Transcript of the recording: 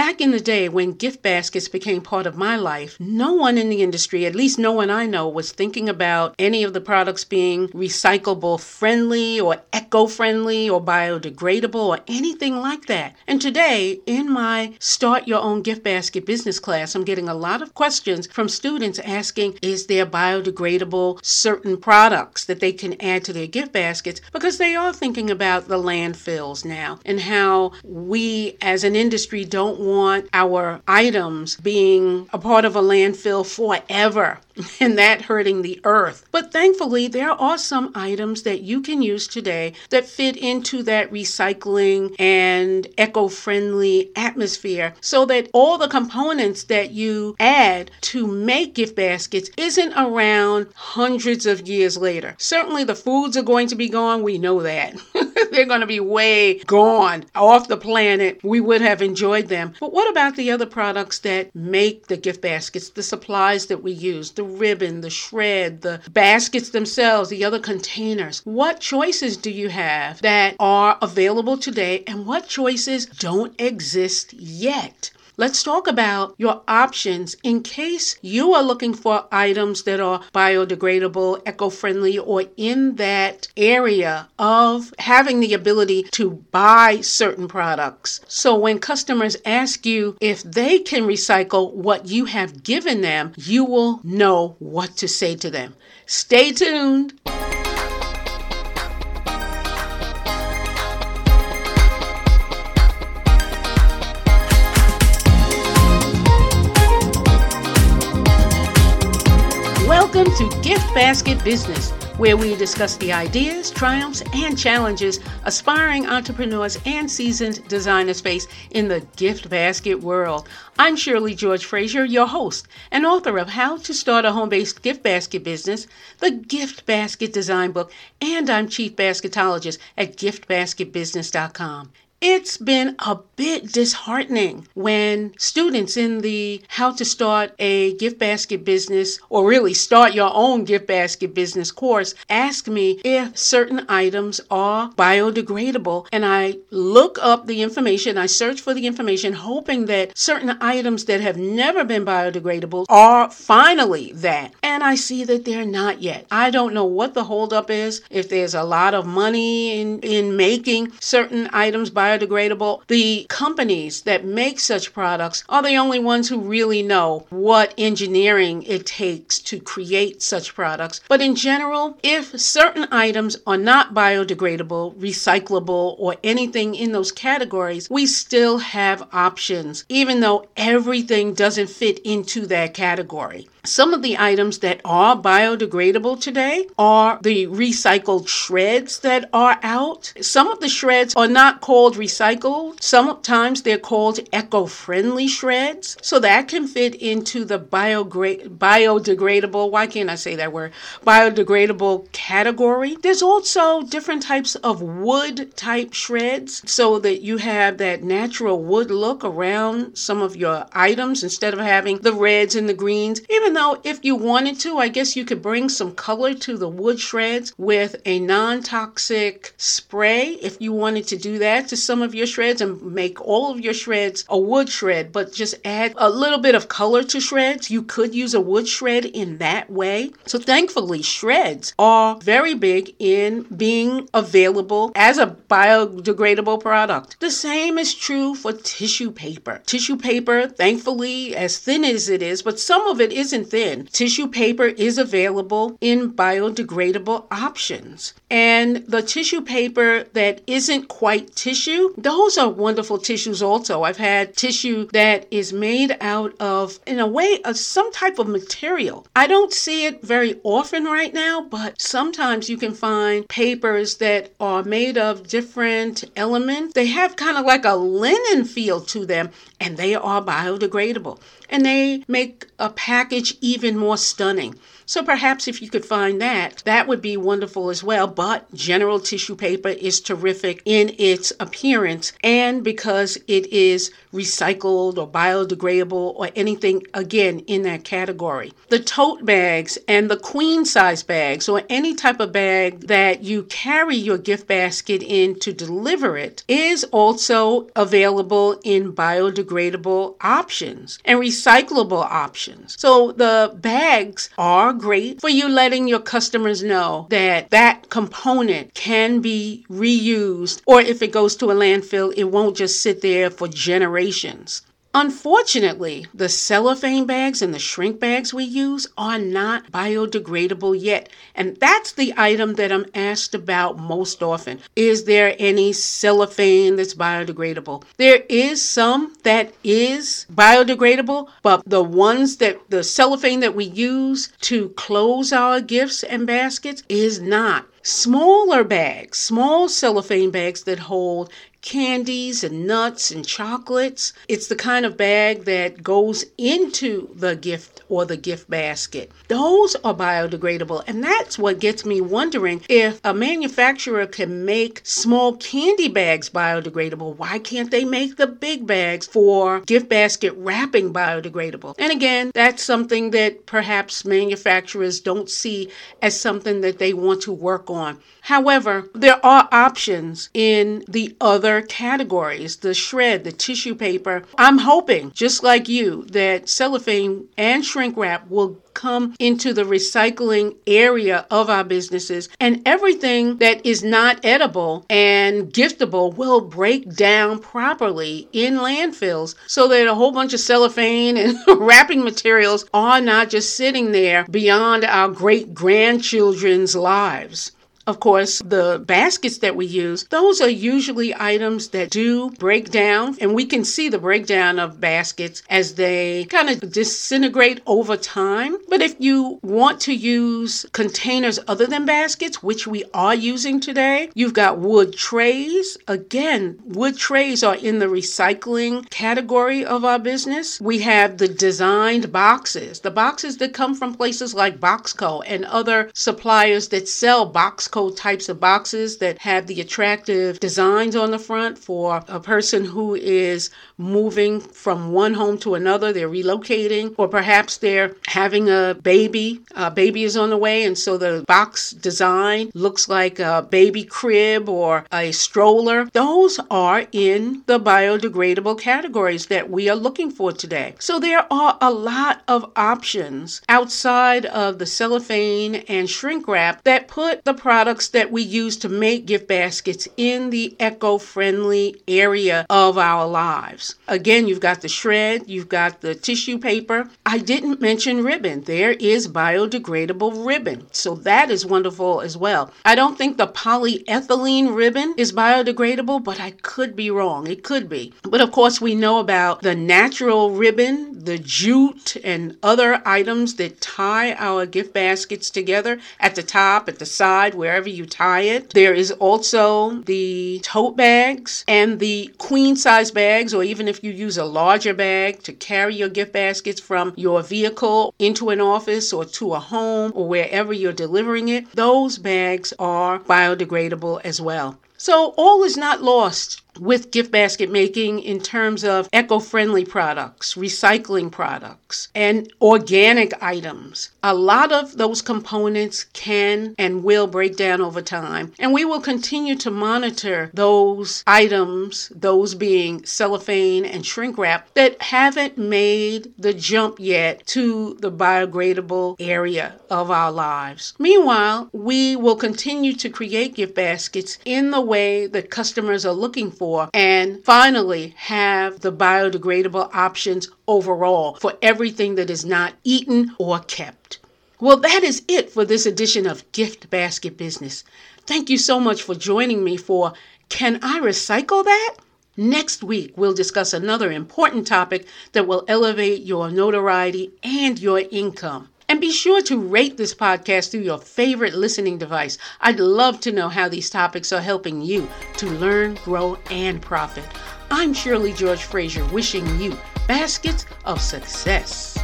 back in the day when gift baskets became part of my life, no one in the industry, at least no one I know, was thinking about any of the products being recyclable friendly or eco friendly or biodegradable or anything like that. And today, in my Start Your Own Gift Basket business class, I'm getting a lot of questions from students asking, is there biodegradable certain products that they can add to their gift baskets? Because they are thinking about the landfills now and how we as an industry don't want our items being a part of a landfill forever and that hurting the earth. But thankfully, there are some items that you can use today that fit into that recycling and eco friendly atmosphere so that all the components that you add to make gift baskets isn't around hundreds of years later. Certainly, the foods are going to be gone. We know that. They're going to be way gone off the planet. We would have enjoyed them. But what about the other products that make the gift baskets, the supplies that we use, the ribbon, the shred, the baskets themselves, the other containers. What choices do you have that are available today and what choices don't exist yet? Let's talk about your options in case you are looking for items that are biodegradable, eco friendly, or in that area of having the ability to buy certain products. So when customers ask you if they can recycle what you have given them, you will know what to say to them. Stay tuned. Basket Business, where we discuss the ideas, triumphs, and challenges aspiring entrepreneurs and seasoned designers face in the gift basket world. I'm Shirley George Frazier, your host and author of How to Start a Home Based Gift Basket Business, the Gift Basket Design Book, and I'm Chief Basketologist at giftbasketbusiness.com. It's been a bit disheartening when students in the How to Start a Gift Basket Business or really start your own gift basket business course ask me if certain items are biodegradable. And I look up the information, I search for the information, hoping that certain items that have never been biodegradable are finally that. And I see that they're not yet. I don't know what the holdup is, if there's a lot of money in, in making certain items biodegradable biodegradable. The companies that make such products are the only ones who really know what engineering it takes to create such products. But in general, if certain items are not biodegradable, recyclable, or anything in those categories, we still have options, even though everything doesn't fit into that category. Some of the items that are biodegradable today are the recycled shreds that are out. Some of the shreds are not called recycled. Sometimes they're called eco-friendly shreds. So that can fit into the biodegradable, why can't I say that word? Biodegradable category. There's also different types of wood type shreds so that you have that natural wood look around some of your items instead of having the reds and the greens. Even even though if you wanted to, I guess you could bring some color to the wood shreds with a non toxic spray if you wanted to do that to some of your shreds and make all of your shreds a wood shred, but just add a little bit of color to shreds. You could use a wood shred in that way. So thankfully, shreds are very big in being available as a biodegradable product. The same is true for tissue paper. Tissue paper, thankfully, as thin as it is, but some of it isn't thin. Tissue paper is available in biodegradable options. And the tissue paper that isn't quite tissue, those are wonderful tissues also. I've had tissue that is made out of, in a way, of some type of material. I don't see it very often right now, but sometimes you can find papers that are made of different elements. They have kind of like a linen feel to them, and they are biodegradable and they make a package even more stunning. So perhaps if you could find that, that would be wonderful as well. But general tissue paper is terrific in its appearance and because it is recycled or biodegradable or anything again in that category. The tote bags and the queen size bags or any type of bag that you carry your gift basket in to deliver it is also available in biodegradable options and recyclable options. So the bags are great for you letting your customers know that that component can be reused, or if it goes to a landfill, it won't just sit there for generations. Unfortunately, the cellophane bags and the shrink bags we use are not biodegradable yet. And that's the item that I'm asked about most often. Is there any cellophane that's biodegradable? There is some that is biodegradable, but the ones that the cellophane that we use to close our gifts and baskets is not. Smaller bags, small cellophane bags that hold candies and nuts and chocolates. It's the kind of bag that goes into the gift or the gift basket. Those are biodegradable, and that's what gets me wondering if a manufacturer can make small candy bags biodegradable, why can't they make the big bags for gift basket wrapping biodegradable? And again, that's something that perhaps manufacturers don't see as something that they want to work on. However, there are options in the other categories the shred, the tissue paper. I'm hoping, just like you, that cellophane and shrink wrap will come into the recycling area of our businesses and everything that is not edible and giftable will break down properly in landfills so that a whole bunch of cellophane and wrapping materials are not just sitting there beyond our great grandchildren's lives. Of course, the baskets that we use, those are usually items that do break down, and we can see the breakdown of baskets as they kind of disintegrate over time. But if you want to use containers other than baskets, which we are using today, you've got wood trays. Again, wood trays are in the recycling category of our business. We have the designed boxes, the boxes that come from places like Boxco and other suppliers that sell Boxco types of boxes that have the attractive designs on the front for a person who is moving from one home to another, they're relocating, or perhaps they're having a baby. A baby is on the way, and so the box design looks like a baby crib or a stroller. Those are in the biodegradable categories that we are looking for today. So there are a lot of options outside of the cellophane and shrink wrap that put the product products that we use to make gift baskets in the eco friendly area of our lives. Again, you've got the shred, you've got the tissue paper. I didn't mention ribbon. There is biodegradable ribbon. So that is wonderful as well. I don't think the polyethylene ribbon is biodegradable, but I could be wrong. It could be. But of course, we know about the natural ribbon, the jute, and other items that tie our gift baskets together at the top, at the side, wherever wherever you tie it. There is also the tote bags and the queen size bags, or even if you use a larger bag to carry your gift baskets from your vehicle into an office or to a home or wherever you're delivering it, those bags are biodegradable as well. So all is not lost with gift basket making in terms of eco friendly products, recycling products, and organic items. A lot of those components can and will break down over time, and we will continue to monitor those items, those being cellophane and shrink wrap, that haven't made the jump yet to the biodegradable area of our lives. Meanwhile, we will continue to create gift baskets in the way that customers are looking for and finally have the biodegradable options overall for everything that is not eaten or kept. Well, that is it for this edition of Gift Basket Business. Thank you so much for joining me for Can I Recycle That? Next week, we'll discuss another important topic that will elevate your notoriety and your income. And be sure to rate this podcast through your favorite listening device. I'd love to know how these topics are helping you to learn, grow, and profit. I'm Shirley George Frazier wishing you baskets of success.